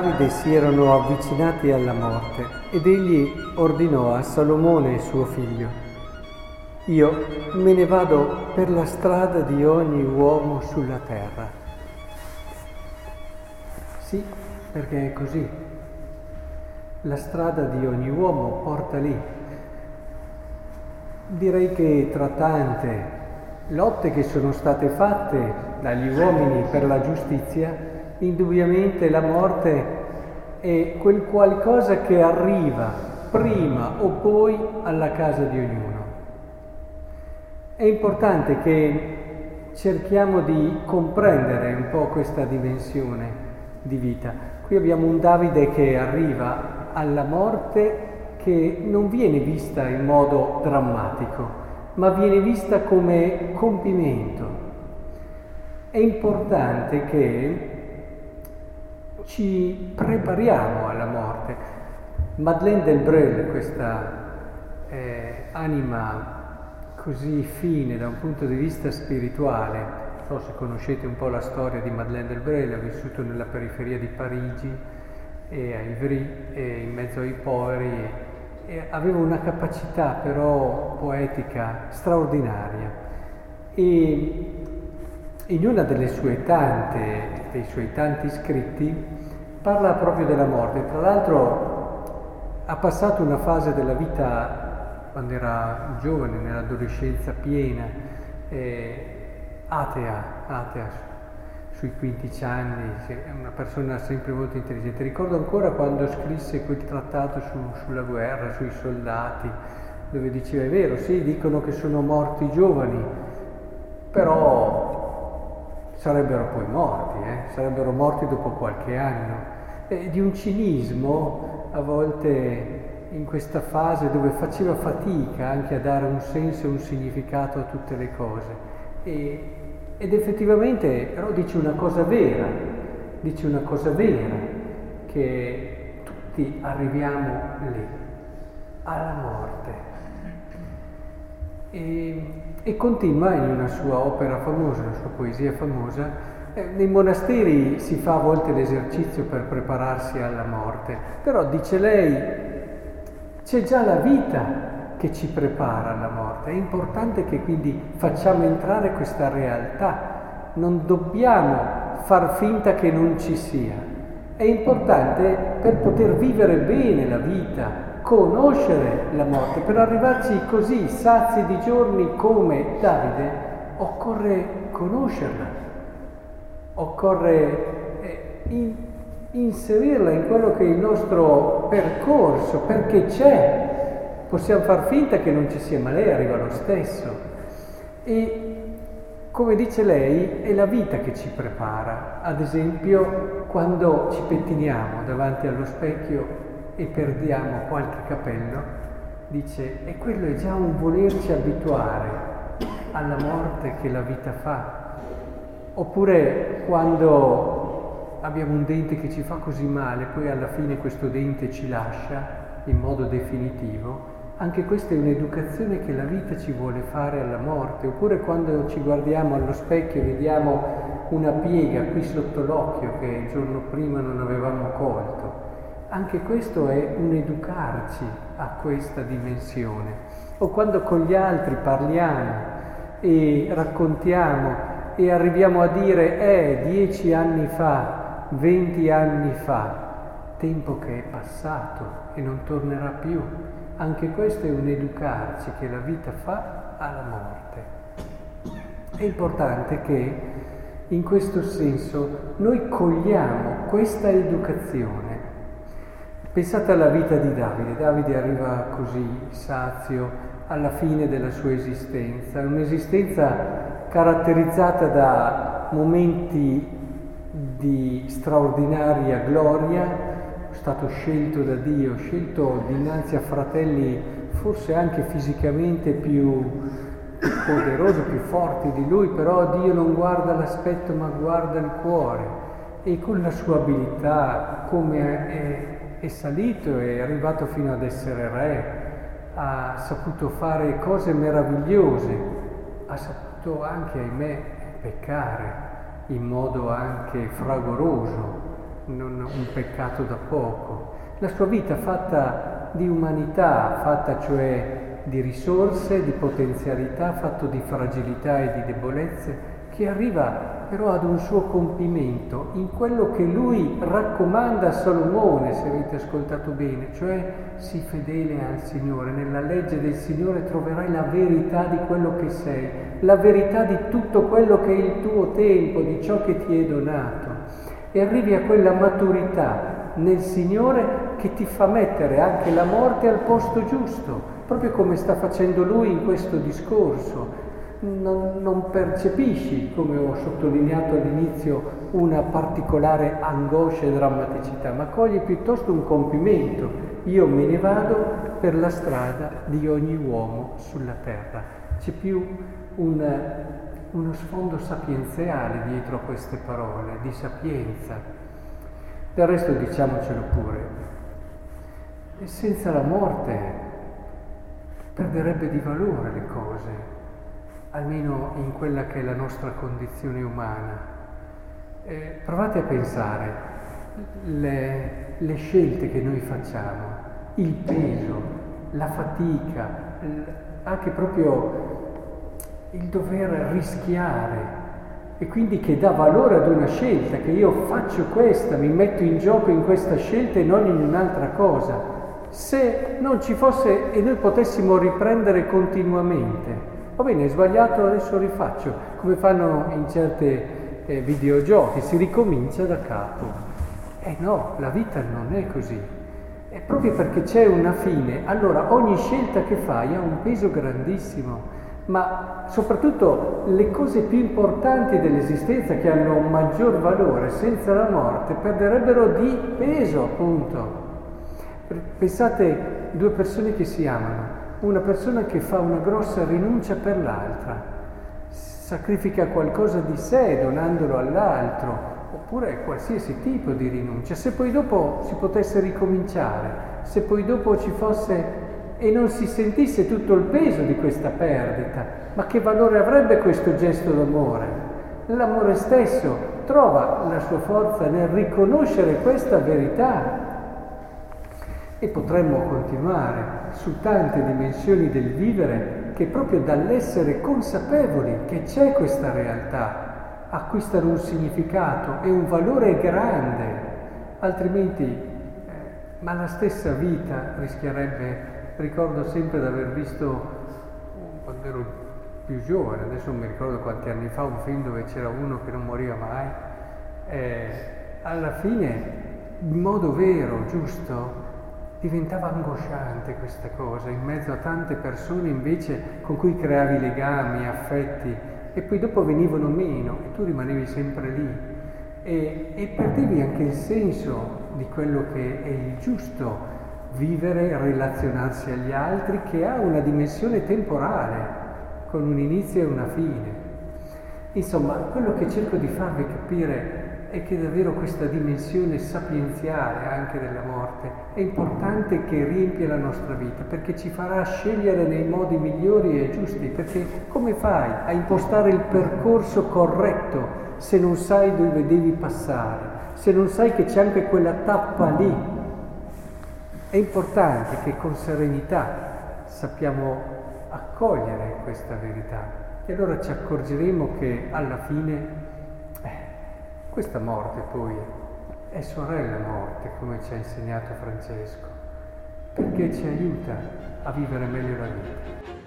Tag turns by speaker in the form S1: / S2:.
S1: Davide si erano avvicinati alla morte ed egli ordinò a Salomone suo figlio, io me ne vado per la strada di ogni uomo sulla terra. Sì, perché è così. La strada di ogni uomo porta lì. Direi che tra tante lotte che sono state fatte dagli uomini per la giustizia, indubbiamente la morte è quel qualcosa che arriva prima o poi alla casa di ognuno. È importante che cerchiamo di comprendere un po' questa dimensione di vita. Qui abbiamo un Davide che arriva alla morte che non viene vista in modo drammatico, ma viene vista come compimento. È importante che ci prepariamo alla morte. Madeleine Delbrel, questa eh, anima così fine da un punto di vista spirituale, non so se conoscete un po' la storia di Madeleine Delbrel, ha vissuto nella periferia di Parigi e a Ivry e in mezzo ai poveri e aveva una capacità però poetica straordinaria e in una delle sue tante, dei suoi tanti scritti parla proprio della morte. Tra l'altro ha passato una fase della vita quando era giovane, nell'adolescenza piena, eh, atea, atea sui 15 anni, una persona sempre molto intelligente. Ricordo ancora quando scrisse quel trattato su, sulla guerra, sui soldati, dove diceva è vero, sì, dicono che sono morti giovani, però sarebbero poi morti, eh? sarebbero morti dopo qualche anno. E di un cinismo a volte in questa fase dove faceva fatica anche a dare un senso e un significato a tutte le cose. E, ed effettivamente però dice una cosa vera, dice una cosa vera, che tutti arriviamo lì, alla morte. E, e continua in una sua opera famosa, una sua poesia famosa, eh, nei monasteri si fa a volte l'esercizio per prepararsi alla morte, però dice lei, c'è già la vita che ci prepara alla morte, è importante che quindi facciamo entrare questa realtà, non dobbiamo far finta che non ci sia, è importante per poter vivere bene la vita, conoscere la morte. Per arrivarci così sazi di giorni come Davide, occorre conoscerla, occorre eh, in, inserirla in quello che è il nostro percorso, perché c'è. Possiamo far finta che non ci sia, ma lei arriva lo stesso. E come dice lei, è la vita che ci prepara. Ad esempio, quando ci pettiniamo davanti allo specchio e perdiamo qualche capello, dice, e quello è già un volerci abituare alla morte che la vita fa. Oppure quando abbiamo un dente che ci fa così male, poi alla fine questo dente ci lascia in modo definitivo, anche questa è un'educazione che la vita ci vuole fare alla morte. Oppure quando ci guardiamo allo specchio e vediamo una piega qui sotto l'occhio che il giorno prima non avevamo colto anche questo è un educarci a questa dimensione. O quando con gli altri parliamo e raccontiamo e arriviamo a dire, eh, dieci anni fa, venti anni fa, tempo che è passato e non tornerà più. Anche questo è un educarci che la vita fa alla morte. È importante che in questo senso noi cogliamo questa educazione Pensate alla vita di Davide. Davide arriva così sazio alla fine della sua esistenza, un'esistenza caratterizzata da momenti di straordinaria gloria, stato scelto da Dio, scelto dinanzi a fratelli forse anche fisicamente più poderosi, più forti di lui, però Dio non guarda l'aspetto ma guarda il cuore e con la sua abilità come è è salito, è arrivato fino ad essere re, ha saputo fare cose meravigliose, ha saputo anche, ahimè, peccare in modo anche fragoroso, non un peccato da poco. La sua vita fatta di umanità, fatta cioè di risorse, di potenzialità, fatto di fragilità e di debolezze, che arriva però ad un suo compimento in quello che lui raccomanda a Salomone, se avete ascoltato bene, cioè sii fedele al Signore, nella legge del Signore troverai la verità di quello che sei, la verità di tutto quello che è il tuo tempo, di ciò che ti è donato. E arrivi a quella maturità nel Signore che ti fa mettere anche la morte al posto giusto, proprio come sta facendo lui in questo discorso non, non, percepisci, come ho sottolineato all'inizio, una particolare angoscia e drammaticità, ma cogli piuttosto un compimento. Io me ne vado per la strada di ogni uomo sulla terra. C'è più un, uno sfondo sapienziale dietro a queste parole, di sapienza. Del resto diciamocelo pure, senza la morte perderebbe di valore le cose almeno in quella che è la nostra condizione umana. Eh, provate a pensare le, le, scelte che noi facciamo, il peso, la fatica, anche proprio il dover rischiare e quindi che dà valore ad una scelta, che io faccio questa, mi metto in gioco in questa scelta e non in un'altra cosa. Se non ci fosse e noi potessimo riprendere continuamente, Va bene, è sbagliato, adesso rifaccio, come fanno in certi eh, videogiochi, si ricomincia da capo. Eh no, la vita non è così. È proprio perché c'è una fine, allora ogni scelta che fai ha un peso grandissimo, ma soprattutto le cose più importanti dell'esistenza che hanno un maggior valore senza la morte perderebbero di peso, appunto. Pensate due persone che si amano, una persona che fa una grossa rinuncia per l'altra, sacrifica qualcosa di sé donandolo all'altro, oppure qualsiasi tipo di rinuncia. Se poi dopo si potesse ricominciare, se poi dopo ci fosse e non si sentisse tutto il peso di questa perdita, ma che valore avrebbe questo gesto d'amore? L'amore stesso trova la sua forza nel riconoscere questa verità e potremmo continuare su tante dimensioni del vivere che proprio dall'essere consapevoli che c'è questa realtà acquistano un significato e un valore grande, altrimenti eh, ma la stessa vita rischierebbe, ricordo sempre di aver visto quando ero più giovane, adesso non mi ricordo quanti anni fa, un film dove c'era uno che non moriva mai, eh, alla fine in modo vero, giusto, diventava angosciante questa cosa, in mezzo a tante persone invece con cui creavi legami, affetti, e poi dopo venivano meno e tu rimanevi sempre lì e, e perdevi anche il senso di quello che è il giusto vivere, relazionarsi agli altri, che ha una dimensione temporale, con un inizio e una fine. Insomma, quello che cerco di farvi capire è che davvero questa dimensione sapienziale anche della morte è importante che riempie la nostra vita perché ci farà scegliere nei modi migliori e giusti, perché come fai a impostare il percorso corretto se non sai dove devi passare, se non sai che c'è anche quella tappa lì? È importante che con serenità sappiamo accogliere questa verità e allora ci accorgeremo che alla fine questa morte poi è sorella morte, come ci ha insegnato Francesco, perché ci aiuta a vivere meglio la vita.